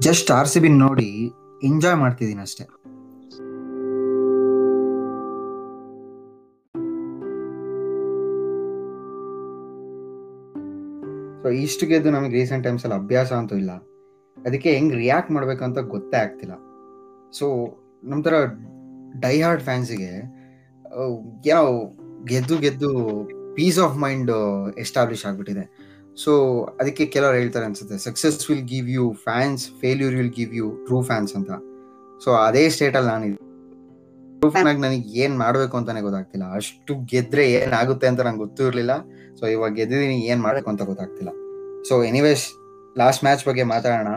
Just R C B ನೋಡಿ enjoy ಮಾಡ್ತಿದ್ದೀನಿ ಅಷ್ಟೇ. ಸೊ ಇಷ್ಟು ಗೆದ್ದು ನಮಗೆ ರೀಸೆಂಟ್ ಟೈಮ್ಸ್ ಅಲ್ಲಿ ಅಭ್ಯಾಸ ಅಂತೂ ಇಲ್ಲ. ಅದಕ್ಕೆ ಹೆಂಗ್ ರಿಯಾಕ್ಟ್ ಮಾಡ್ಬೇಕಂತ ಗೊತ್ತೇ ಆಗ್ತಿಲ್ಲ. ಸೊ ನಮ್ಮ ಥರ ಡೈ ಹಾರ್ಡ್ ಫ್ಯಾನ್ಸಿಗೆ ಏನೋ ಗೆದ್ದು ಗೆದ್ದು ಪೀಸ್ ಆಫ್ ಮೈಂಡ್ ಎಸ್ಟಾಬ್ಲಿಷ್ ಆಗ್ಬಿಟ್ಟಿದೆ. ಸೊ ಅದಕ್ಕೆ ಕೆಲವರು ಹೇಳ್ತಾರೆ ಅನ್ಸುತ್ತೆ success will give you fans failure will give you true fans ಅಂತ. ಸೊ ಅದೇ ಸ್ಟೇಟಲ್ಲಿ ನಾನು ಟ್ರೂ ಫ್ಯಾನ್ ಆಗಿ ನನಗೆ ಏನು ಮಾಡಬೇಕು ಅಂತಾನೆ ಗೊತ್ತಾಗ್ತಿಲ್ಲ. ಅಷ್ಟು ಗೆದ್ರೆ ಏನಾಗುತ್ತೆ ಅಂತ ನಂಗೆ ಗೊತ್ತೂ ಇರಲಿಲ್ಲ. ಸೊ ಇವಾಗ ಗೆದ್ದಿದ್ದೀನಿ ಏನು ಮಾಡಬೇಕು ಅಂತ ಗೊತ್ತಾಗ್ತಿಲ್ಲ. ಸೊ ಎನಿವೇಸ್ ಲಾಸ್ಟ್ ಮ್ಯಾಚ್ ಬಗ್ಗೆ ಮಾತಾಡೋಣ.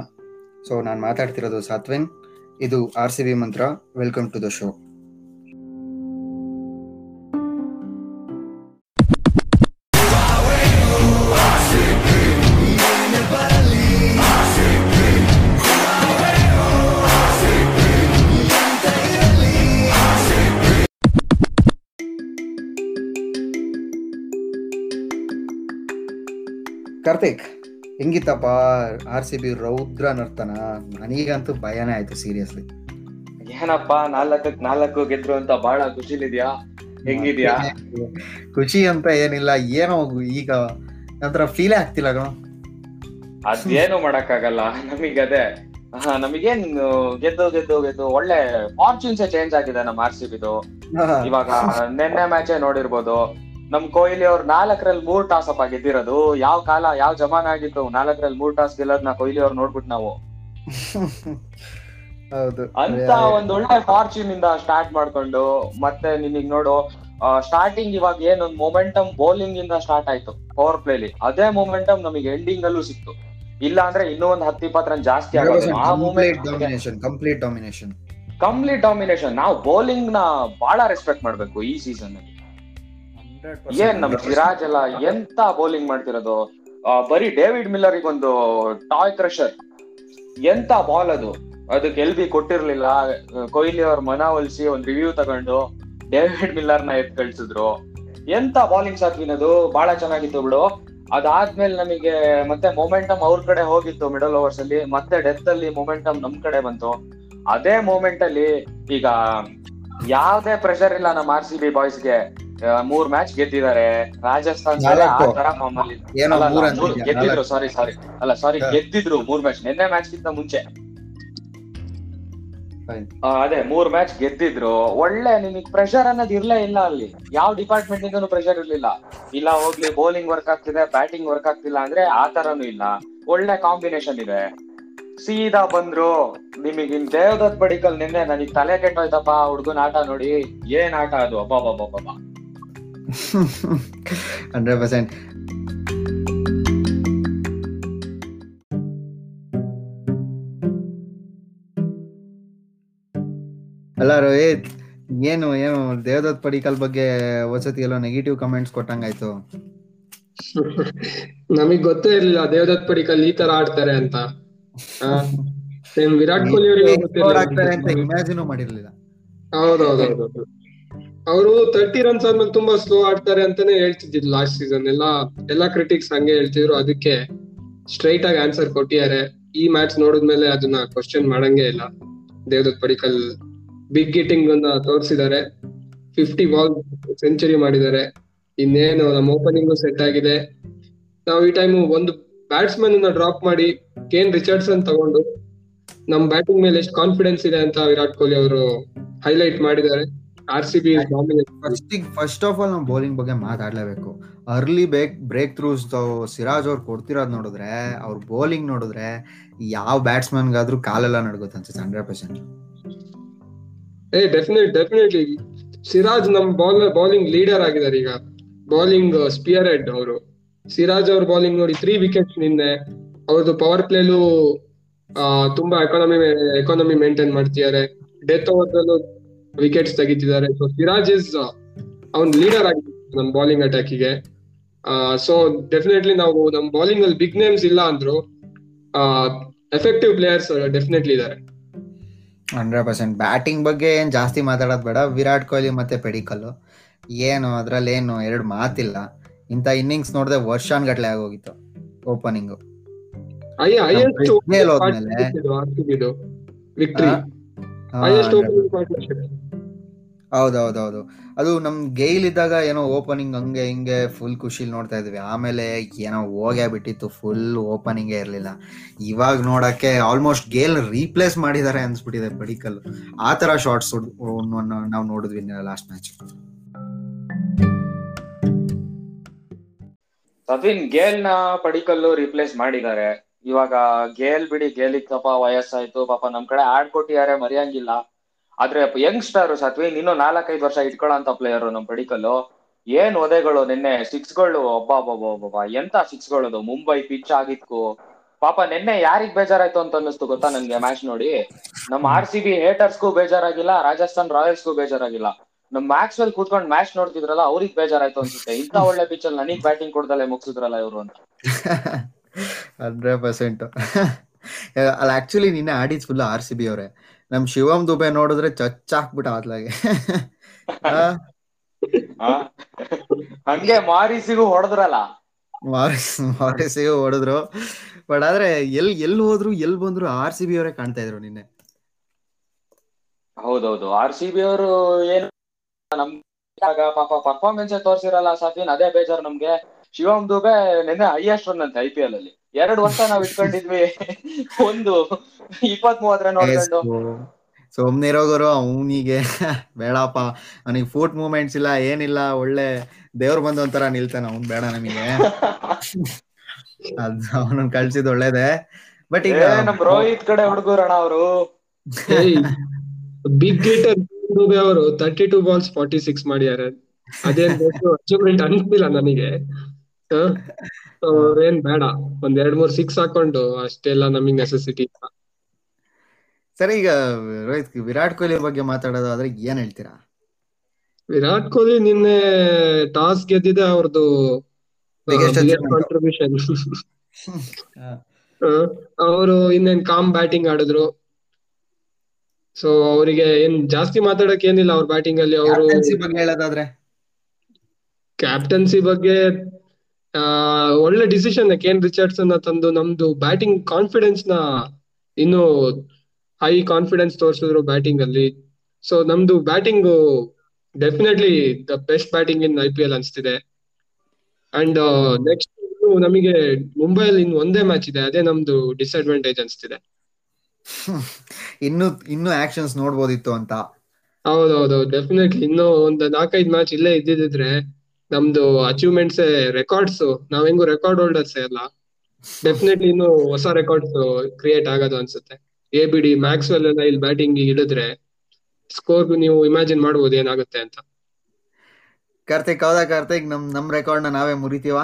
ಸೊ ನಾನು ಮಾತಾಡ್ತಿರೋದು ಸಾತ್ವಿನ್ ಇದು ಆರ್ ಸಿ ಬಿ ಮಂತ್ರ. Welcome to the show Karthik ಹೆಂಗಿತ್ತಪ್ಪ R C B ರೌದ್ರ ನರ್ತನ ನನಗಂತೂ ಭಯನೇ ಆಯ್ತು ಸೀರಿಯಸ್ಲಿ ಏನಪ್ಪ ನಾಲ್ಕಕ್ ನಾಲ್ಕು ಗೆದ್ರು ಅಂತ ಬಹಳ ಖುಷಿಲಿದ್ಯಾ? ಹೆಂಗಿದ್ಯಾ? ಖುಷಿ ಅಂತ ಏನಿಲ್ಲ ಏನೋ ಈಗ ನಂತರ ಫೀಲೇ ಆಗ್ತಿಲ್ಲ ಕಣೋ. ಅದೇನು ಮಾಡಕ್ಕಾಗಲ್ಲ ನಮಗೆ ಅದೇ. ನಮಗೇನ್ ಗೆದ್ದು ಗೆದ್ದು ಗೆದ್ದು ಒಳ್ಳೆ ಫಾರ್ಚೂನ್ಸ್ ಚೇಂಜ್ ಆಗಿದೆ ನಮ್ಮ ಆರ್ ಸಿ ಬಿದು. ಇವಾಗ ನಿನ್ನೆ ಮ್ಯಾಚೇ ನೋಡಿರ್ಬೋದು. ನಮ್ ಕೊಹ್ಲಿ ಅವ್ರು ನಾಲ್ಕರಲ್ಲಿ ಮೂರ್ ಟಾಸ್ ಅಪ್ ಆಗಿದ್ದಿರೋದು. ಯಾವ ಕಾಲ ಯಾವ ಜಮಾನ ಆಗಿತ್ತು ನಾಲ್ಕರಲ್ಲಿ ಮೂರ್ ಟಾಸ್ ಗೆಲ್ಲೋದ್ನ ಕೊಹ್ಲಿ ಅವ್ರು ನೋಡ್ಬಿಟ್ಟು ನಾವು. ಹೌದು. ಅಂತ ಒಂದ್ ಒಳ್ಳೆ ಫಾರ್ಚೂನ್ ಇಂದ ಸ್ಟಾರ್ಟ್ ಮಾಡ್ಕೊಂಡು ಮತ್ತೆ ನಿನಗ್ ನೋಡು ಸ್ಟಾರ್ಟಿಂಗ್ ಇವಾಗ ಏನೊಂದ್ ಮೊಮೆಂಟಮ್ ಬೌಲಿಂಗ್ ಇಂದ ಸ್ಟಾರ್ಟ್ ಆಯ್ತು ಪವರ್ ಪ್ಲೇಲಿ ಅದೇ ಮೊಮೆಂಟಮ್ ನಮಗೆ ಎಂಡಿಂಗ್ ಅಲ್ಲೂ ಸಿಕ್ತು. ಇಲ್ಲ ಅಂದ್ರೆ ಇನ್ನೂ ಒಂದ್ ಹತ್ತು ಇಪ್ಪತ್ತು ರನ್ ಜಾಸ್ತಿ ಆಗೋದು ಆ complete domination complete domination complete domination ನಾವು ಬೌಲಿಂಗ್ನ ಬಹಳ ರೆಸ್ಪೆಕ್ಟ್ ಮಾಡ್ಬೇಕು ಈ ಸೀಸನ್ ಅಲ್ಲಿ. ಏನ್ ನಮ್ ಸಿರಾಜ್ ಎಲ್ಲ ಎಂತ ಬೌಲಿಂಗ್ ಮಾಡ್ತಿರೋದು? ಬರೀ ಡೇವಿಡ್ ಮಿಲ್ಲರ್ ಒಂದು ಟಾಯ್ ಕ್ರಷರ್ ಎಂತ ಬಾಲ್ ಅದು? ಅದಕ್ಕೆ ಎಲ್ ಬಿ ಕೊಟ್ಟಿರ್ಲಿಲ್ಲ. ಕೊಹ್ಲಿ ಅವ್ರ ಮನ ಒಲಿಸಿ ಒಂದ್ ರಿವ್ಯೂ ತಗೊಂಡು ಡೇವಿಡ್ ಮಿಲ್ಲರ್ನ ಎತ್ ಕಳ್ಸಿದ್ರು. ಎಂತ ಬೌಲಿಂಗ್ ಅದು ಬಹಳ ಚೆನ್ನಾಗಿತ್ತು ಬಿಡು. ಅದಾದ್ಮೇಲೆ ನಮಗೆ ಮತ್ತೆ ಮೊಮೆಂಟಮ್ ಅವ್ರ ಕಡೆ ಹೋಗಿತ್ತು ಮಿಡಲ್ ಓವರ್ಸ್ ಅಲ್ಲಿ. ಮತ್ತೆ ಡೆತ್ ಅಲ್ಲಿ ಮೊಮೆಂಟಮ್ ನಮ್ ಕಡೆ ಬಂತು. ಅದೇ ಮೂಮೆಂಟ್ ಅಲ್ಲಿ ಈಗ ಯಾವ್ದೇ ಪ್ರೆಷರ್ ಇಲ್ಲ ನಮ್ಮ ಆರ್ ಸಿ ಬಿ ಬಾಯ್ಸ್ಗೆ ಮೂರ್ ಮ್ಯಾಚ್ ಗೆದ್ದಿದ್ದಾರೆ. ರಾಜಸ್ಥಾನ್? ಗೆದ್ದಿದ್ರು ಸಾರಿ ಸಾರಿ ಅಲ್ಲ ಸಾರಿ ಗೆದ್ದಿದ್ರು ಮೂರ್ ಮ್ಯಾಚ್ ನಿನ್ನೆ ಮ್ಯಾಚ್ ಗಿಂತ ಮುಂಚೆ. ಆ, ಅದೇ ಮೂರ್ ಮ್ಯಾಚ್ ಗೆದ್ದಿದ್ರು. ಒಳ್ಳೆ ನಿಮಗೆ ಪ್ರೆಷರ್ ಅನ್ನೋದು ಇರ್ಲೇ ಇಲ್ಲ ಅಲ್ಲಿ. ಯಾವ ಡಿಪಾರ್ಟ್ಮೆಂಟ್ ಇಂದನು ಪ್ರೆಷರ್ ಇರ್ಲಿಲ್ಲ. ಇಲ್ಲ ಹೋಗ್ಲಿ ಬೌಲಿಂಗ್ ವರ್ಕ್ ಆಗ್ತಿದೆ ಬ್ಯಾಟಿಂಗ್ ವರ್ಕ್ ಆಗ್ತಿಲ್ಲ ಅಂದ್ರೆ ಆ ತರನು ಇಲ್ಲ. ಒಳ್ಳೆ ಕಾಂಬಿನೇಷನ್ ಇದೆ. ಸೀದಾ ಬಂದ್ರು. ನಿಮಗೆ ಇನ್ ದೇವದತ್ ಬಡಿಕಲ್ ನಿನ್ನೆ ನನಗ್ ತಲೆ ಕೆಟ್ಟೋಯ್ತಪ್ಪ ಹುಡ್ಗನ್ ಆಟ ನೋಡಿ. ಏನ್ ಆಟ ಅದು? ಅಬ್ಬಾ ಹಂಡ್ರೆಡ್ ಪರ್ಸೆಂಟ್. ಅಲ್ಲ ರೋಹಿತ್ ಏನು ಏನು ದೇವದತ್ ಪಡಿಕಲ್ ಬಗ್ಗೆ ವಸತಿ ಎಲ್ಲೋ ನೆಗೆಟಿವ್ ಕಮೆಂಟ್ಸ್ ಕೊಟ್ಟಂಗಾಯ್ತು. ನಮಗ್ ಗೊತ್ತೇ ಇರ್ಲಿಲ್ಲ ದೇವದತ್ ಪಡಿಕಲ್ ಈ ತರ ಆಡ್ತಾರೆ ಅಂತ. ವಿರಾಟ್ ಕೊಹ್ಲಿ ಅವರಿಗೆ ಮಾಡಿರ್ಲಿಲ್ಲ. ಹೌದೌದೌದು. ಅವರು ತರ್ಟಿ ರನ್ಸ್ ಆದ್ಮೇಲೆ ತುಂಬಾ ಸ್ಲೋ ಆಡ್ತಾರೆ ಅಂತಾನೆ ಹೇಳ್ತಿದ್ರು ಲಾಸ್ಟ್ ಸೀಸನ್ ಎಲ್ಲಾ ಎಲ್ಲಾ ಕ್ರಿಟಿಕ್ಸ್ ಹಂಗೆ ಹೇಳ್ತಿದ್ರು. ಅದಕ್ಕೆ ಸ್ಟ್ರೈಟ್ ಆಗಿ ಆನ್ಸರ್ ಕೊಟ್ಟಿದ್ದಾರೆ. ಈ ಮ್ಯಾಚ್ ನೋಡಿದ್ಮೇಲೆ ಅದನ್ನ ಕ್ವಶನ್ ಮಾಡಂಗೆ ಇಲ್ಲ. ದೇವದತ್ ಪಡಿಕಲ್ ಬಿಗ್ ಗಿಟಿಂಗ್ ಅನ್ನ ತೋರಿಸಿದ್ದಾರೆ. ಫಿಫ್ಟಿ ಬಾಲ್ ಸೆಂಚುರಿ ಮಾಡಿದ್ದಾರೆ. ಇನ್ನೇನು ನಮ್ಮ ಓಪನಿಂಗ್ ಸೆಟ್ ಆಗಿದೆ. ನಾವು ಈ ಟೈಮ್ ಒಂದು ಬ್ಯಾಟ್ಸ್ಮನ್ ಡ್ರಾಪ್ ಮಾಡಿ ಕೇನ್ ರಿಚರ್ಡ್ಸನ್ ತಗೊಂಡು, ನಮ್ ಬ್ಯಾಟಿಂಗ್ ಮೇಲೆ ಎಷ್ಟು ಕಾನ್ಫಿಡೆನ್ಸ್ ಇದೆ ಅಂತ ವಿರಾಟ್ ಕೊಹ್ಲಿ ಅವರು ಹೈಲೈಟ್ ಮಾಡಿದ್ದಾರೆ. R C B first of all ನಾವು ಬೌಲಿಂಗ್ ಬಗ್ಗೆ ಮಾತಾಡ್ಲೇಬೇಕು. Early break breakthroughs Siraj ಅವ್ರು ಕೊಡ್ತಿರೋದ್ ನೋಡಿದ್ರೆ ಅವ್ರ ಬೌಲಿಂಗ್ ನೋಡಿದ್ರೆ ಯಾವ ಬ್ಯಾಟ್ಸ್ಮನ್ಗಾದ್ರೂ ಕಾಲೆಲ್ಲ ನಡ್ಗುತ್ತೆ ಅನ್ಸುತ್ತೆ ಹಂಡ್ರೆಡ್ ಪರ್ಸೆಂಟ್ ಏ ಡೆಫಿನೆಟ್ ಡೆಫಿನೆಟ್ಲಿ ಸಿರಾಜ್ ನಮ್ ಬಾಲ್ ಬೌಲಿಂಗ್ ಲೀಡರ್ ಆಗಿದ್ದಾರೆ ಈಗ. ಬೌಲಿಂಗ್ ಸ್ಪಿಯರ್ ಹೆಡ್ ಅವರು. ಸಿರಾಜ್ ಅವ್ರ ಬೌಲಿಂಗ್ ನೋಡಿ ತ್ರೀ ವಿಕೆಟ್ ನಿನ್ನೆ. ಅವ್ರದ್ದು ಪವರ್ ಪ್ಲೇಲು ತುಂಬಾ ಎಕಾನಮಿ ಎಕಾನಮಿ ಮೇಂಟೈನ್ ಮಾಡ್ತಿದ್ದಾರೆ. ಡೆತ್ ಓವರ್ ವಿಕೆಟ್ಸ್ ತೆಗಿತಿದ್ದಾರೆ. ಸೊ ಸಿರಾಜ್ ಇಸ್ ಅವ್ನ್ ಲೀಡರ್ ಆಗಿದೆ ನಮ್ ಬೌಲಿಂಗ್ ಅಟ್ಯಾಕಿಗೆ ಸೊ ಡೆಫಿನೆಟ್ಲಿ ನಾವು ನಮ್ ಬೌಲಿಂಗ್ ಅಲ್ಲಿ ಬಿಗ್ ನೇಮ್ಸ್ ಇಲ್ಲ ಅಂದ್ರು ಎಫೆಕ್ಟಿವ್ ಪ್ಲೇಯರ್ಸ್ ಡೆಫಿನೆಟ್ಲಿ ಇದ್ದಾರೆ. Hundred percent. ಬ್ಯಾಟಿಂಗ್ ಬಗ್ಗೆ ಏನ್ ಜಾಸ್ತಿ ಮಾತಾಡೋದ್ ಬೇಡ. ವಿರಾಟ್ ಕೊಹ್ಲಿ ಮತ್ತೆ ಪೆಡಿಕಲ್ ಏನು ಅದ್ರಲ್ಲಿ ಏನು ಎರಡು ಮಾತಿಲ್ಲ. ಇಂತ ಇನ್ನಿಂಗ್ಸ್ ನೋಡಿದ್ರೆ ವರ್ಷಾನ್ಗಟ್ಲೆ ಆಗೋಗಿತ್ತು ಓಪನಿಂಗ್ ವಿಕ್ಟ್ರಿ ಹೌದೌದೌದು. ಅದು ನಮ್ ಗೇಲ್ ಇದ್ದಾಗ ಏನೋ ಓಪನಿಂಗ್ ಹಂಗೆ ಹಿಂಗೆ ಫುಲ್ ಖುಷಿಲ್ ನೋಡ್ತಾ ಇದ್ವಿ. ಆಮೇಲೆ ಏನೋ ಹೋಗೇ ಬಿಟ್ಟಿತ್ತು ಫುಲ್ ಓಪನಿಂಗ್ ಇರಲಿಲ್ಲ. ಇವಾಗ ನೋಡಕ್ಕೆ ಆಲ್ಮೋಸ್ಟ್ ಗೇಲ್ ರೀಪ್ಲೇಸ್ ಮಾಡಿದ್ದಾರೆ ಅನ್ಸ್ಬಿಟ್ಟಿದೆ ಬಡಿಕಲ್ ಆ ತರ ಶಾರ್ಟ್ಸ್ ನಾವು ನೋಡಿದ್ವಿ ಲಾಸ್ಟ್ ಮ್ಯಾಚ್ ಸಫಿನ್ ಗೇಲ್ನ ಪಡಿಕಲ್ಲು ರಿಪ್ಲೇಸ್ ಮಾಡಿದ್ದಾರೆ ಇವಾಗ ಗೇಲ್ ಬಿಡಿ, ಗೇಲಿಗೆ ಪಾಪ ವಯಸ್ಸಾಯ್ತು. ಪಾಪ ನಮ್ ಕಡೆ ಆಡ್ ಕೊಟ್ಟಿದ್ದಾರೆ ಮರೆಯಂಗಿಲ್ಲ. ಆದ್ರೆ ಯಂಗ್ಸ್ಟರ್ ಸತ್ವಿ ನೀನು ನಾಲ್ಕೈದು ವರ್ಷ ಇಟ್ಕೊಳ್ಳೋ ಪ್ಲೇಯರ್ ನಮ್ ಪಡಿಕಲ್ಲು, ಏನ್ ಒದೆಗಳು ನಿನ್ನೆ ಸಿಕ್ಸ್ಗಳು ಒಬ್ಬ ಎಂತ ಸಿಕ್ಸ್ ಗಳದು? ಮುಂಬೈ ಪಿಚ್ ಆಗಿತ್ತು ಪಾಪ ನಿನ್ನೆ ಯಾರಿಗ್ ಬೇಜಾರಾಯ್ತು ಅಂತ ಅನ್ನಿಸ್ತು ಗೊತ್ತಾ ನನ್ಗೆ ಮ್ಯಾಚ್ ನೋಡಿ? ನಮ್ಮ ಆರ್ ಸಿ ಬಿ ಹೇಟರ್ಸ್ಗೂ ಬೇಜಾರಾಗಿಲ್ಲ, ರಾಜಸ್ಥಾನ್ ರಾಯಲ್ಸ್ಗೂ ಬೇಜಾರಾಗಿಲ್ಲ. ನಮ್ ಮ್ಯಾಕ್ಸ್ ವೆಲ್ ಕೂತ್ಕೊಂಡು ಮ್ಯಾಚ್ ನೋಡ್ತಿದ್ರಲ್ಲ, ಅವ್ರಿಗ್ ಬೇಜಾರಾಯ್ತು ಅನ್ಸುತ್ತೆ. ಇಂತ ಒಳ್ಳೆ ಪಿಚ್ ಅಲ್ಲಿ ನನಗ್ ಬ್ಯಾಟಿಂಗ್ ಕೊಡ್ದಲ್ಲೇ ಮುಗಿಸಿದ್ರಲ್ಲ ಇವರು ಅಂತ. Hundred percent. ಆಕ್ಚುಲಿ ನಿನ್ನೆ ಆಡಿದ್ ಫುಲ್ ಆರ್ ಸಿ ಬಿ ಅವರೇ. ನಮ್ ಶಿವಮ್ ದುಬೆ ನೋಡಿದ್ರೆ ಚಚ್ಚ ಹಾಕ್ಬಿಟ್ಟ ಆತ್ಲಾಗೆ ಆ? ಹಂಗೆ ಮಾರಿಸಿಗೂ ಹೊಡೆದ್ರಲ್ಲ? ಮಾರಿಸ್ ಮಾರಿಸಿಗೂ ಹೊಡೆದ್ರು. ಬಟ್ ಆದ್ರೆ ಎಲ್ ಎಲ್ ಹೋದ್ರು ಎಲ್ ಬಂದ್ರು ಆರ್ ಸಿ ಬಿ ಅವರೇ ಕಾಣ್ತಾ ಇದ್ರು ನಿನ್ನೆ. ಹೌದೌದು. ಆರ್ ಸಿ ಬಿ ಅವರು ಏನು ನಮ್ ಪಾಪ ಪರ್ಫಾರ್ಮೆನ್ಸ್ ತೋರ್ಸಿರಲ್ಲ ಸಫಿನ್ ಅದೇ ಬೇಜಾರು ನಮ್ಗೆ. ಶಿವಮ್ ದುಬೆ ನಿನ್ನೆ ಹೈಯೆಸ್ಟ್ ರನ್ ಅಂತ ಐ ಪಿ ಎಲ್ ಅಲ್ಲಿ. ಎರಡು ವರ್ಷ ನಾವ್ ಇಟ್ಕೊಂಡಿದ್ವಿ. ಒಂದು ಇಪ್ಪತ್ ಮೂವತ್ತರ ನೋಡ್ಕೊಂಡು. ಇರೋಗರು ಅವನಿಗೆ. ಬೇಡಪ್ಪ. ಅವನಿಗೆ ಫೂಟ್ ಮೂಮೆಂಟ್ಸ್ ಇಲ್ಲ ಏನಿಲ್ಲ ಒಳ್ಳೆ ದೇವ್ರು ಬಂದ ಒಂಥರ ನಿಲ್ತಾನ ಅವ್ನ್. ಬೇಡ ನಮಗೆ. ಅದ್ ಅವನನ್ನ ಕಳ್ಸಿದ್ ಒಳ್ಳೇದೆ. ಬಟ್ ಈಗ ನಮ್ ರೋಹಿತ್ ಕಡೆ ಹುಡುಗರಣ ಅವರು. ಬಿಗ್ ಗೇಟರ್ ದುಬೆ ಅವರು thirty two balls forty six ಮಾಡಿದ್ದಾರೆ ಅದೇನ್ ಅಚೀವ್ಮೆಂಟ್ ಅನ್ಸಿಲ್ಲ ನನಗೆ? ಅವ್ರೇನ್ ಬೇಡ. ಒಂದ್ ಎರಡ್ ಮೂರ್ ಸಿಕ್ಸ್ ಹಾಕೊಂಡು ಅಷ್ಟೆಲ್ಲ ನಮಗ್ ನೆಸೆಸಿಟಿ ಸರಿ ಈಗ ರೋಹಿತ್ ವಿರಾಟ್ ಕೊಹ್ಲಿ ಬಗ್ಗೆ ಮಾತಾಡೋದಾದ್ರೆ ಏನ್ ಹೇಳ್ತೀರಾ? ವಿರಾಟ್ ಕೊಹ್ಲಿ ನಿನ್ನೆ ಟಾಸ್ ಗೆದ್ದಿದೆ ಅವ್ರದ್ದು. ಕಾಂಟ್ರಿಬ್ಯೂಷನ್ ಅವರು ಇನ್ನೇನ್ ಕಾಮ್ ಬ್ಯಾಟಿಂಗ್ ಆಡಿದ್ರು. ಸೊ ಅವರಿಗೆ ಏನ್ ಜಾಸ್ತಿ ಮಾತಾಡಕ್ ಏನಿಲ್ಲ ಅವ್ರ ಬ್ಯಾಟಿಂಗ್ ಅಲ್ಲಿ. ಅವರು Captaincy ಬಗ್ಗೆ ಹೇಳೋದಾದ್ರೆ? ಕ್ಯಾಪ್ಟನ್ಸಿ ಬಗ್ಗೆ ಒಳ್ಳೆ ಡಿಸಿಷನ್ ಕೇನ್ ಅನ್ನ ತಂದು ನಮ್ದು ಬ್ಯಾಟಿಂಗ್ ಕಾನ್ಫಿಡೆನ್ಸ್ನ ಇನ್ನು ಹೈ ಕಾನ್ಫಿಡೆನ್ಸ್ ತೋರಿಸಿದ್ರು ಬ್ಯಾಟಿಂಗ್ ಅಲ್ಲಿ. ಸೊ ನಮ್ದು batting definitely the best batting in I P L ಅನ್ಸ್ತಿದೆ. ಅಂಡ್ ನೆಕ್ಸ್ಟ್ ನಮಗೆ ಮುಂಬೈಯಲ್ಲಿ ಇನ್ನು ಒಂದೇ ಮ್ಯಾಚ್ ಇದೆ. ಅದೇ ನಮ್ದು ಡಿಸ್ಅಡ್ವಾಂಟೇಜ್ ಅನ್ಸ್ತಿದೆ. ಇನ್ನು ಇನ್ನು ಆಕ್ಷನ್ಸ್ ನೋಡ್ಬೋದಿತ್ತು ಅಂತ. ಹೌದೌದು. ಡೆಫಿನೆಟ್ಲಿ ಇನ್ನು ಒಂದು ನಾಲ್ಕೈದು ಮ್ಯಾಚ್ ಇಲ್ಲೇ ಇದ್ದಿದ್ರೆ ನಮ್ದು ಅಚೀವ್ಮೆಂಟ್ಸ್ ರೆಕಾರ್ಡ್ಸ್ ನಾವ್ ಹೆಂಗು ರೆಕಾರ್ಡ್ ಹೋಲ್ಡರ್ಸ್ ಎಲ್ಲ ಡೆಫಿನೆಟ್ಲಿ ಇನ್ನು ಹೊಸ ರೆಕಾರ್ಡ್ಸ್ ಕ್ರಿಯೇಟ್ ಆಗೋದು ಅನ್ಸುತ್ತೆ. ಎ ಬಿ ಡಿ ಮ್ಯಾಕ್ಸ್ವೆಲ್ ಎಲ್ಲ ಇಲ್ಲಿ ಬ್ಯಾಟಿಂಗ್ ಇಳಿದ್ರೆ ಸ್ಕೋರ್ ನೀವು ಇಮ್ಯಾಜಿನ್ ಮಾಡ್ಬೋದು ಏನಾಗುತ್ತೆ ಅಂತ. ಕಾರ್ತಿಕ್ ಹೌದಾ ಕಾರ್ತಿಕ್? ನಮ್ ನಮ್ ರೆಕಾರ್ಡ್ನ ನಾವೇ ಮುರಿತೀವ?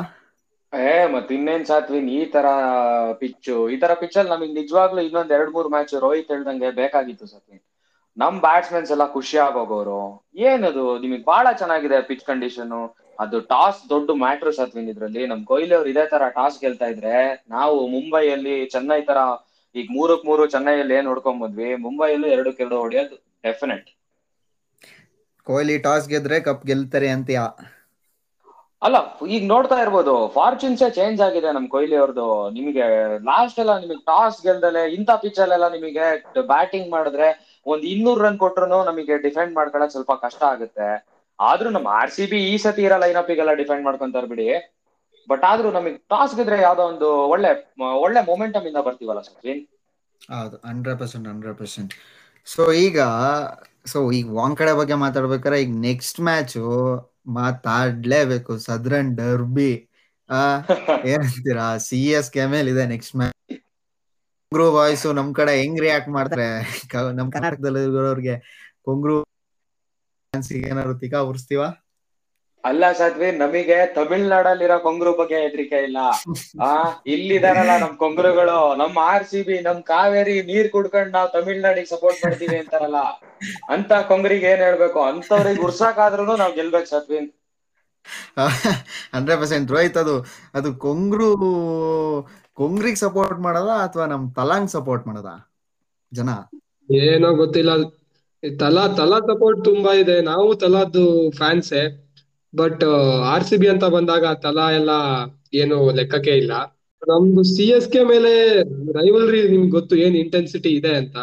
ಏ ಮತ್ ಇನ್ನೇನ್ ಸಾತ್ವಿನ್ ಈ ತರ ಪಿಚ್ಚು ಈ ತರ ಪಿಚ್ ಅಲ್ಲಿ ನಮಗೆ ನಿಜವಾಗ್ಲೂ ಇನ್ನೊಂದ್ ಎರಡ್ ಮೂರ್ ಮ್ಯಾಚ್ ರೋಹಿತ್ ಹೇಳ್ದಂಗೆ ಬೇಕಾಗಿತ್ತು ಸತ್ವಿನ್ ನಮ್ ಬ್ಯಾಟ್ಸ್ಮನ್ಸ್ ಎಲ್ಲ ಖುಷಿ ಆಗೋಗೋರು. ಏನದು? ನಿಮಗ್ ಬಹಳ ಚೆನ್ನಾಗಿದೆ ಪಿಚ್ ಕಂಡೀಷನ್ ಅದು ಟಾಸ್ ದೊಡ್ಡ ಮ್ಯಾಟ್ರ್ ಸತ್ವಿನ್ ಇದ್ರಲ್ಲಿ. ನಮ್ ಕೊಹ್ಲಿ ಅವ್ರು ಇದೇ ತರ ಟಾಸ್ ಗೆಲ್ತಾ ಇದ್ರೆ ನಾವು ಮುಂಬೈಯಲ್ಲಿ ಚೆನ್ನೈ ತರ ಈಗ ಮೂರಕ್ ಮೂರು ಚೆನ್ನೈಯಲ್ಲಿ ಏನ್ ಹೊಡ್ಕೊಂಡ್ ಬಂದ್ವಿ ಮುಂಬೈಯಲ್ಲೂ ಎರಡಕ್ಕೆ ಎರಡು ಹೊಡೆಯೋದು ಡೆಫಿನೆಟ್ ಕೊಹ್ಲಿ ಟಾಸ್ ಗೆದ್ರೆ ಕಪ್ ಗೆಲ್ತಾರೆ ಅಂತೀಯ? ಅಲ್ಲ ಈಗ ನೋಡ್ತಾ ಇರ್ಬೋದು. ಫಾರ್ಚ್ಯೂನ್ಸೇ ಚೇಂಜ್ ಆಗಿದೆ ನಮ್ ಕೊಹ್ಲಿ ಅವ್ರದ್ದು ನಿಮಗೆ ಲಾಸ್ಟ್ ಎಲ್ಲ ನಿಮಗೆ ಟಾಸ್ ಗೆಲ್ದಲೆ ಇಂಥ ಪಿಚ್ ಅಲ್ಲೆಲ್ಲ ನಿಮಗೆ ಬ್ಯಾಟಿಂಗ್ ಮಾಡಿದ್ರೆ ಒಂದ್ ಇನ್ನೂರ್ ರನ್ ಕೊಟ್ರು ನಮಗೆ ಡಿಫೆಂಡ್ ಮಾಡ್ಕೊಳಕ್ ಸ್ವಲ್ಪ ಕಷ್ಟ ಆಗುತ್ತೆ. ಆದ್ರೂ ನಮ್ ಆರ್ ಸಿ ಬಿ ಈ ಸತಿ ಇರೋ ಲೈನಪ್ ಗೆಲ್ಲ ಡಿಫೆಂಡ್ ಮಾಡ್ಕೊಂತಾರ ಬಿಡಿ. ಬಟ್ ಆದ್ರೂ ನಮಗೆ ಟಾಸ್ ಗೆದ್ರೆ ಯಾವ್ದೋ ಒಂದು ಒಳ್ಳೆ ಒಳ್ಳೆ ಮೊಮೆಂಟಮ್ ಇಂದ ಬರ್ತೀವಲ್ಲ ಸಚಿನ್ ಹೌದು hundred percent hundred percent so ಈಗ ಸೊ ಈಗ ವಾಂಕಡೆ ಬಗ್ಗೆ ಮಾತಾಡ್ಬೇಕಾರೆ ಈಗ ನೆಕ್ಸ್ಟ್ ಮ್ಯಾಚು ಮಾತಾಡ್ಲೇಬೇಕು. ಸದ್ರನ್ ಡರ್ಬಿ ಏನಂತೀರಾ ಸಿ ಎಸ್ ಕೆ ಮೇಲೆ ಇದೆ ನೆಕ್ಸ್ಟ್ ಮ್ಯಾಚ್ ಕೊಂಗ್ರು ಬಾಯ್ಸ್ ನಮ್ ಕಡೆ ಹೆಂಗ್ ರಿಯಾಕ್ಟ್ ಮಾಡ್ತಾರೆ? ನಮ್ ಕರ್ನಾಟಕದಲ್ಲಿ ಇರೋರ್ಗೆ ಕೊಂಗ್ರು ಗೆ ಏನಾದ್ರು ತಿಕಾ ಉರ್ಸ್ತೀವ ಅಲ್ಲ ಸಾತ್ವಿ ನಮಗೆ ತಮಿಳ್ನಾಡಲ್ಲಿರೋ ಕೊಂಗ್ರು ಬಗ್ಗೆ ಹೆದರಿಕೆ ಇಲ್ಲ. ಆ ಇಲ್ಲಿದಾರಲ್ಲ ನಮ್ ಕೊಂಗ್ರುಗಳು ನಮ್ ಆರ್ ಸಿ ಬಿ ನಮ್ ಕಾವೇರಿ ನೀರ್ ಕುಡ್ಕೊಂಡ್ ನಾವ್ ತಮಿಳ್ನಾಡಿಗೆ ಸಪೋರ್ಟ್ ಮಾಡ್ತೀವಿ ಅಂತಾರಲ್ಲ. ಅಂತ ಕೊಂಗ್ರಿಗೆ ಏನ್ ಹೇಳ್ಬೇಕು? ಅಂತವ್ರಿಗೆ ಉರ್ಸಾಕಾದ್ರೂ ನಾವ್ ಗೆಲ್ಬೇಕು ಸಾತ್ವಿ ಹಂಡ್ರೆಡ್ ಪರ್ಸೆಂಟ್ ರೋಹಿತ್ ಅದು. ಅದು ಕೊಂಗ್ರು ಕೊಂಗ್ರಿಗೆ ಸಪೋರ್ಟ್ ಮಾಡದ ಅಥವಾ ನಮ್ ತಲಾಂಗ್ ಸಪೋರ್ಟ್ ಮಾಡೋದಾ ಜನ? ಏನೋ ಗೊತ್ತಿಲ್ಲ. ತಲಾ ತಲಾ ಸಪೋರ್ಟ್ ತುಂಬಾ ಇದೆ. ನಾವು ತಲಾದ್ದು ಫ್ಯಾನ್ಸೇ ಬಟ್ ಆರ್ ಸಿ ಬಿ ಅಂತ ಬಂದಾಗ ತಲಾ ಎಲ್ಲ ಏನು ಲೆಕ್ಕಕ್ಕೆ ಇಲ್ಲ. ನಮ್ದು ಸಿ ಎಸ್ ಕೆ ಮೇಲೆ ರೈವಲ್ರಿ ನಿಮ್ಗೆ ಗೊತ್ತು ಏನ್ ಇಂಟೆನ್ಸಿಟಿ ಇದೆ ಅಂತ.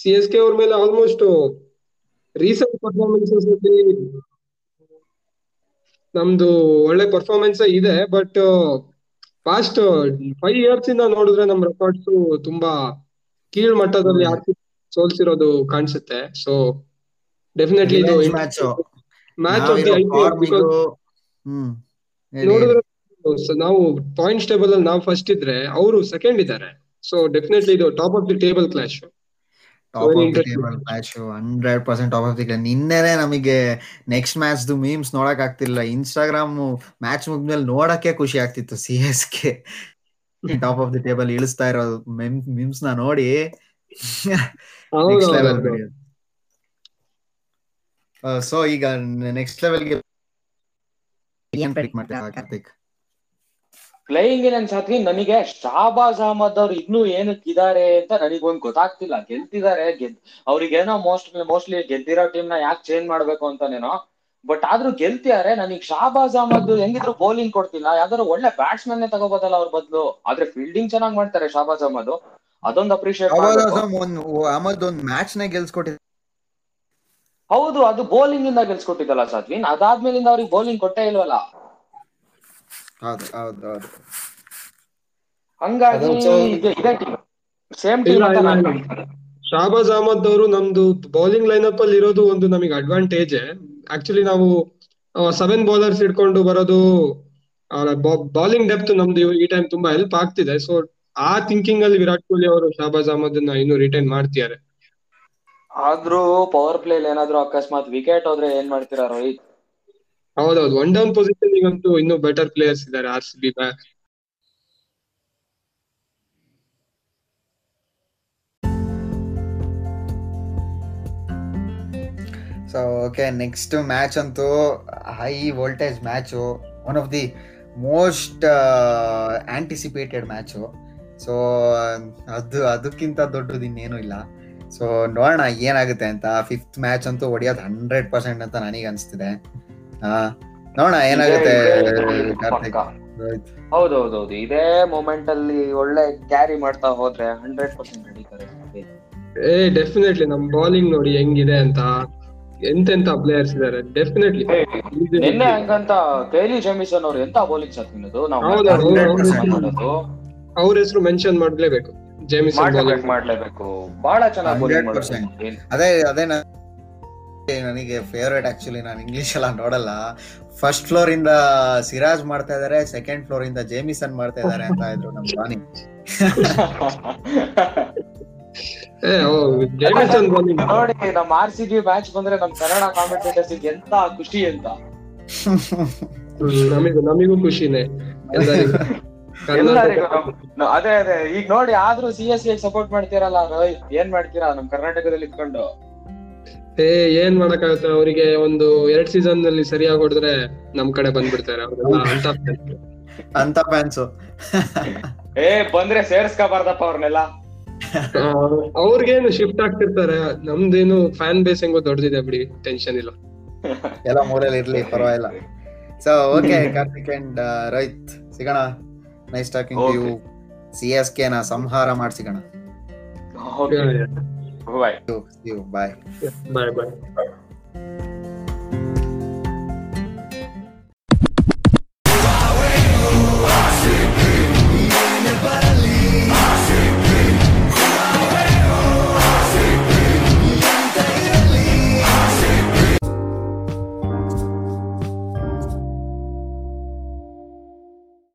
ಸಿ ಎಸ್ ಕೆ ಅವ್ರ ಮೇಲೆ ಆಲ್ಮೋಸ್ಟ್ ರೀಸೆಂಟ್ ಪರ್ಫಾರ್ಮೆನ್ಸಸ್ ನಮ್ದು ಒಳ್ಳೆ ಪರ್ಫಾರ್ಮೆನ್ಸ್ ಇದೆ ಬಟ್ ಫಾಸ್ಟ್ ಫೈವ್ ಇಯರ್ಸ್ ಇಂದ ನೋಡಿದ್ರೆ ನಮ್ ರೆಕಾರ್ಡ್ಸ್ ತುಂಬಾ ಕೀಳ್ ಮಟ್ಟದಲ್ಲಿ ಆರ್ ಸೋಲ್ಸಿರೋದು ಕಾಣಿಸುತ್ತೆ. ಸೊ ಡೆಫಿನೆಟ್ಲಿ ಇದು match match of the because ನೋಡಿದ್ರೆ ನಾವು ಪಾಯಿಂಟ್ಸ್ ಟೇಬಲ್ ಅಲ್ಲಿ ನಾವು ಫಸ್ಟ್ ಇದ್ರೆ ಅವರು ಸೆಕೆಂಡ್ ಇದ್ದಾರೆ. ಸೊ ಡೆಫಿನೆಟ್ಲಿ ಇದು top of the table clash top of the table match hundred percent top of the ನಿನ್ನೆನೆ ನಮಗೆ ನೆಕ್ಸ್ಟ್ ಮ್ಯಾಚ್ ಮೀಮ್ಸ್ ನೋಡಕ್ ಆಗ್ತಿಲ್ಲ ಇನ್ಸ್ಟಾಗ್ರಾಮ್ ಮ್ಯಾಚ್ ಮುಗ್ದ್ಮೇಲೆ ನೋಡಕ್ಕೆ ಖುಷಿ ಆಗ್ತಿತ್ತು C S K top of the table ಇಳಿಸ್ತಾ ಇರೋ ಮೀಮ್ಸ್ನ ನೋಡಿ. ನೆಕ್ಸ್ಟ್ ಲೆವೆಲ್ ಸೊ ಈಗ ನೆಕ್ಸ್ಟ್ ಲೆವೆಲ್ಗೆ ಏನ್ ಪ್ರೆಡಿಕ್ಟ್ ಮಾಡ್ತೀರಾ ಕಾರ್ತಿಕ್? ಪ್ಲೇಯಿಂಗ್ ಇನ್ ಸಾಥಿ ನನಗೆ ಶಾಬಾಜ್ ಅಹಮದ್ ಅವ್ರು ಇನ್ನೂ ಏನಕ್ಕೆ ಇದಾರೆ ಅಂತ ನನಗೊಂದು ಗೊತ್ತಾಗ್ತಿಲ್ಲ. ಗೆಲ್ತಿದ್ದಾರೆ ಗೆದ್ ಅವ್ರಿಗೇನೋ ಮೋಸ್ಟ್ ಮೋಸ್ಟ್ಲಿ ಗೆದ್ದಿರೋ ಟೀಮ್ನ ಯಾಕೆ ಚೇಂಜ್ ಮಾಡ್ಬೇಕು ಅಂತಾನೇನೋ. ಬಟ್ ಆದ್ರೂ ಗೆಲ್ತಿದ್ದಾರೆ ನನಗೆ ಶಾಬಾಜ್ ಅಹಮದ್ ಹೆಂಗಿದ್ರು ಬೌಲಿಂಗ್ ಕೊಡ್ತಿಲ್ಲ. ಯಾವ್ದಾದ್ರು ಒಳ್ಳೆ ಬ್ಯಾಟ್ಸ್ಮನ್ ತಗೋಬೋದಲ್ಲ ಅವ್ರ ಬದಲು. ಆದ್ರೆ ಫೀಲ್ಡಿಂಗ್ ಚೆನ್ನಾಗಿ ಮಾಡ್ತಾರೆ ಶಾಬಾಜ್ ಅಹಮದ್. ಅದೊಂದು ಅಪ್ರಿಶಿಯೇಟ್ ಅಹಮದ್ ಒಂದು ಮ್ಯಾಚ್ನ ಗೆಲ್ಸ್ಕೊಟ್ಟಿದ್ದ ಹೌದು ಅದು ಬೌಲಿಂಗ್ ಇಂದ ಗೆಲ್ಸ್ಕೊಟ್ಟಿದ್ದಲ್ಲ ಸಾತ್ವಿನ್ ಅದಾದ್ಮೇಲಿಂದ ಅವ್ರಿಗೆ ಬೌಲಿಂಗ್ ಕೊಟ್ಟೇ ಇಲ್ವಲ್ಲ? ಹೌದು ಹೌದು ಹೌದು. ಹಂಗಾಗಿ ಅದು so- ಇದೆ- ಇದೇ ಟೀಮ್ ಸೇಮ್ ಟೀಮ್ ಅಂತ ನಾನು ಇಲ್ಲ. ಶಾಬಾಜ್ ಅಹಮದ್ ಅವರು ನಮ್ದು ಬೌಲಿಂಗ್ ಲೈನಪ್ ಅಲ್ಲಿ ಇರೋದು ಒಂದು ನಮಗೆ ಅಡ್ವಾಂಟೇಜ್ ಆಕ್ಚುಲಿ ನಾವು ಸೆವೆನ್ ಬೌಲರ್ಸ್ ಇಟ್ಕೊಂಡು ಬರೋದು ಬೌಲಿಂಗ್ ಡೆಪ್ತ್ ನಮ್ದು ಈ ಟೈಮ್ ತುಂಬಾ ಹೆಲ್ಪ್ ಆಗ್ತಿದೆ. ಸೊ ಆ ಥಿಂಕಿಂಗ್ ಅಲ್ಲಿ ವಿರಾಟ್ ಕೊಹ್ಲಿ ಅವರು ಶಾಬಾಜ್ ಅಹಮದ್ನ ಇನ್ನು ರಿಟೈನ್ ಮಾಡ್ತಿದ್ದಾರೆ. ಆದ್ರೂ ಪವರ್ ಪ್ಲೇ ಏನಾದ್ರೂ ಅಕಸ್ಮಾತ್ ವಿಕೆಟ್ ಹೋದ್ರೆ ಏನ್ ಮಾಡ್ತೀರಾ ರೋಹಿತ್? ಹೌದೌದು ಒನ್ ಡೌನ್ ಪೊಸಿಷನ್ ಈಗಂತೂ ಇನ್ನು ಬೆಟರ್ ಪ್ಲೇಯರ್ಸ್ ಇದ್ದಾರೆ R C B so okay next match ಅಂತೂ high voltage match one of the most anticipated match so ಅದು ಅದಕ್ಕಿಂತ ದೊಡ್ಡದು ಇನ್ನೇನು ಇಲ್ಲ. ಸೊ ನೋಡೋಣ ಏನಾಗುತ್ತೆ ಅಂತ. ಫಿಫ್ತ್ ಮ್ಯಾಚ್ ಅಂತೂ ಹೊಡಿಯೋದು ಹಂಡ್ರೆಡ್ ಪರ್ಸೆಂಟ್ ಅಂತ ನನಗೆ ಅನಿಸ್ತಿದೆ. ನೋಡೋಣ ಏನಾಗುತ್ತೆ. ಹೌದು ಹೌದು ಹೌದು ಇದೇ ಮೂಮೆಂಟ್ ಅಲ್ಲಿ ಒಳ್ಳೆ ಕ್ಯಾರಿ ಮಾಡ್ತಾ ಹೋದ್ರೆ ಹಂಡ್ರೆಡ್ ಪರ್ಸೆಂಟ್ ನಡೀತಾರೆ ಏ ಡೆಫಿನೆಟ್ಲಿ ನಮ್ ಬೌಲಿಂಗ್ ನೋಡಿ ಹೆಂಗಿದೆ ಅಂತ. ಎಂತೆಂತ ಪ್ಲೇಯರ್ಸ್ ಇದಾರೆ? ಡೆಫಿನೆಟ್ಲಿ ನಿನ್ನೆ ಹಂಗಂತ ಕೈಲಿ ಜಮಿಸನ್ ಅವ್ರು ಎಂತ ಬೌಲಿಂಗ್ ಸತ್ಮಿನದು ನಾವು ಅವ್ರ ಹೆಸರು ಮೆನ್ಷನ್ ಮಾಡ್ಲೇಬೇಕು. ಜೇಮಿಸನ್ ಮಾಡ್ಲೇಬೇಕು ಬಹಳ ಚೆನ್ನಾಗಿ ಬೌಲಿಂಗ್ 100%. ಅದೇ ಅದೇ ನನಗೆ ಫೇವ್ರೇಟ್ ಆಕ್ಚುಲಿ ನಾನು ಇಂಗ್ಲಿಷ್ ಎಲ್ಲ ನೋಡಲ್ಲ. ಫಸ್ಟ್ ಫ್ಲೋರ್ ಇಂದ ಸಿರಾಜ್ ಮಾಡ್ತಾ ಇದಾರೆ ಸೆಕೆಂಡ್ ಫ್ಲೋರ್ ಇಂದ ಜೇಮಿಸನ್ ಮಾಡ್ತಾ ಇದಾರೆ ಅಂತ ಇದ್ರು ನಮ್ ಧೋನಿ ಏ ಜೇಮಿಸನ್ ಬೌಲಿಂಗ್ ನೋಡಿ ನಮ್ಮ ಆರ್ ಸಿ ಬಿ ಮ್ಯಾಚ್ ಬಂದ್ರೆ ನಮ್ ಕನ್ನಡ ಕಾಮೆಂಟೇಟರ್ಸ್ ಎಂತ ಖುಷಿ ಅಂತ. ನಮಿಗೂ ನಮಿಗೂ ಖುಷಿನೇ. ಎಲ್ಲರಿಗೂ. ಎಲ್ಲರಿಗೂ ಅದೇ ಅದೇ. ಈಗ ನೋಡಿ ಆದ್ರೂ ಸಿ ಎಸ್ಗೆ ಸಪೋರ್ಟ್ ಮಾಡ್ತೀರಲ್ಲ ರೋಹಿತ್ ಏನ್ ಮಾಡ್ತೀರಾ ನಮ್ ಕರ್ನಾಟಕದಲ್ಲಿ ಇಟ್ಕೊಂಡು ಏ ಏನ್ ಮಾಡಕ್ಕಾಗುತ್ತೆ? ಅವರಿಗೆ ಒಂದು ಎರಡ್ ಸೀಸನ್ನಲ್ಲಿ ಸರಿಯಾಗಿ ಹೊಡೆದ್ರೆ ನಮ್ ಕಡೆ ಬಂದ್ಬಿಡ್ತಾರೆ ಅಂತ ಅಂತ ಫ್ಯಾನ್ಸ್ ಏ ಬಂದ್ರೆ ಸೇರ್ಸ್ಕೋಬಾರ್ದಪ್ಪ ಅವ್ರನ್ನೆಲ್ಲ. ಅವ್ರಿಗೇನು ಶಿಫ್ಟ್ ಆಗ್ತಿರ್ತಾರೆ. ನಮ್ದೇನು ಫ್ಯಾನ್ ಬೇಸ್ ಹೆಂಗೋ ದೊಡ್ಡದಿದೆ ಬಿಡಿ ಟೆನ್ಷನ್ ಇಲ್ಲ. ಎಲ್ಲ ಮೂರಲ್ಲಿ ಇರ್ಲಿ ಪರವಾಗಿಲ್ಲ. So okay Karthik and Rohit ಸಿಗೋಣ? Nice talking to you C S K ನ ಸಂಹಾರ ಮಾಡಿ ಸಿಗೋಣ ಓಕೆ ಬಾಯ್ ಬಾಯ್ ಬಾಯ್ ಬಾಯ್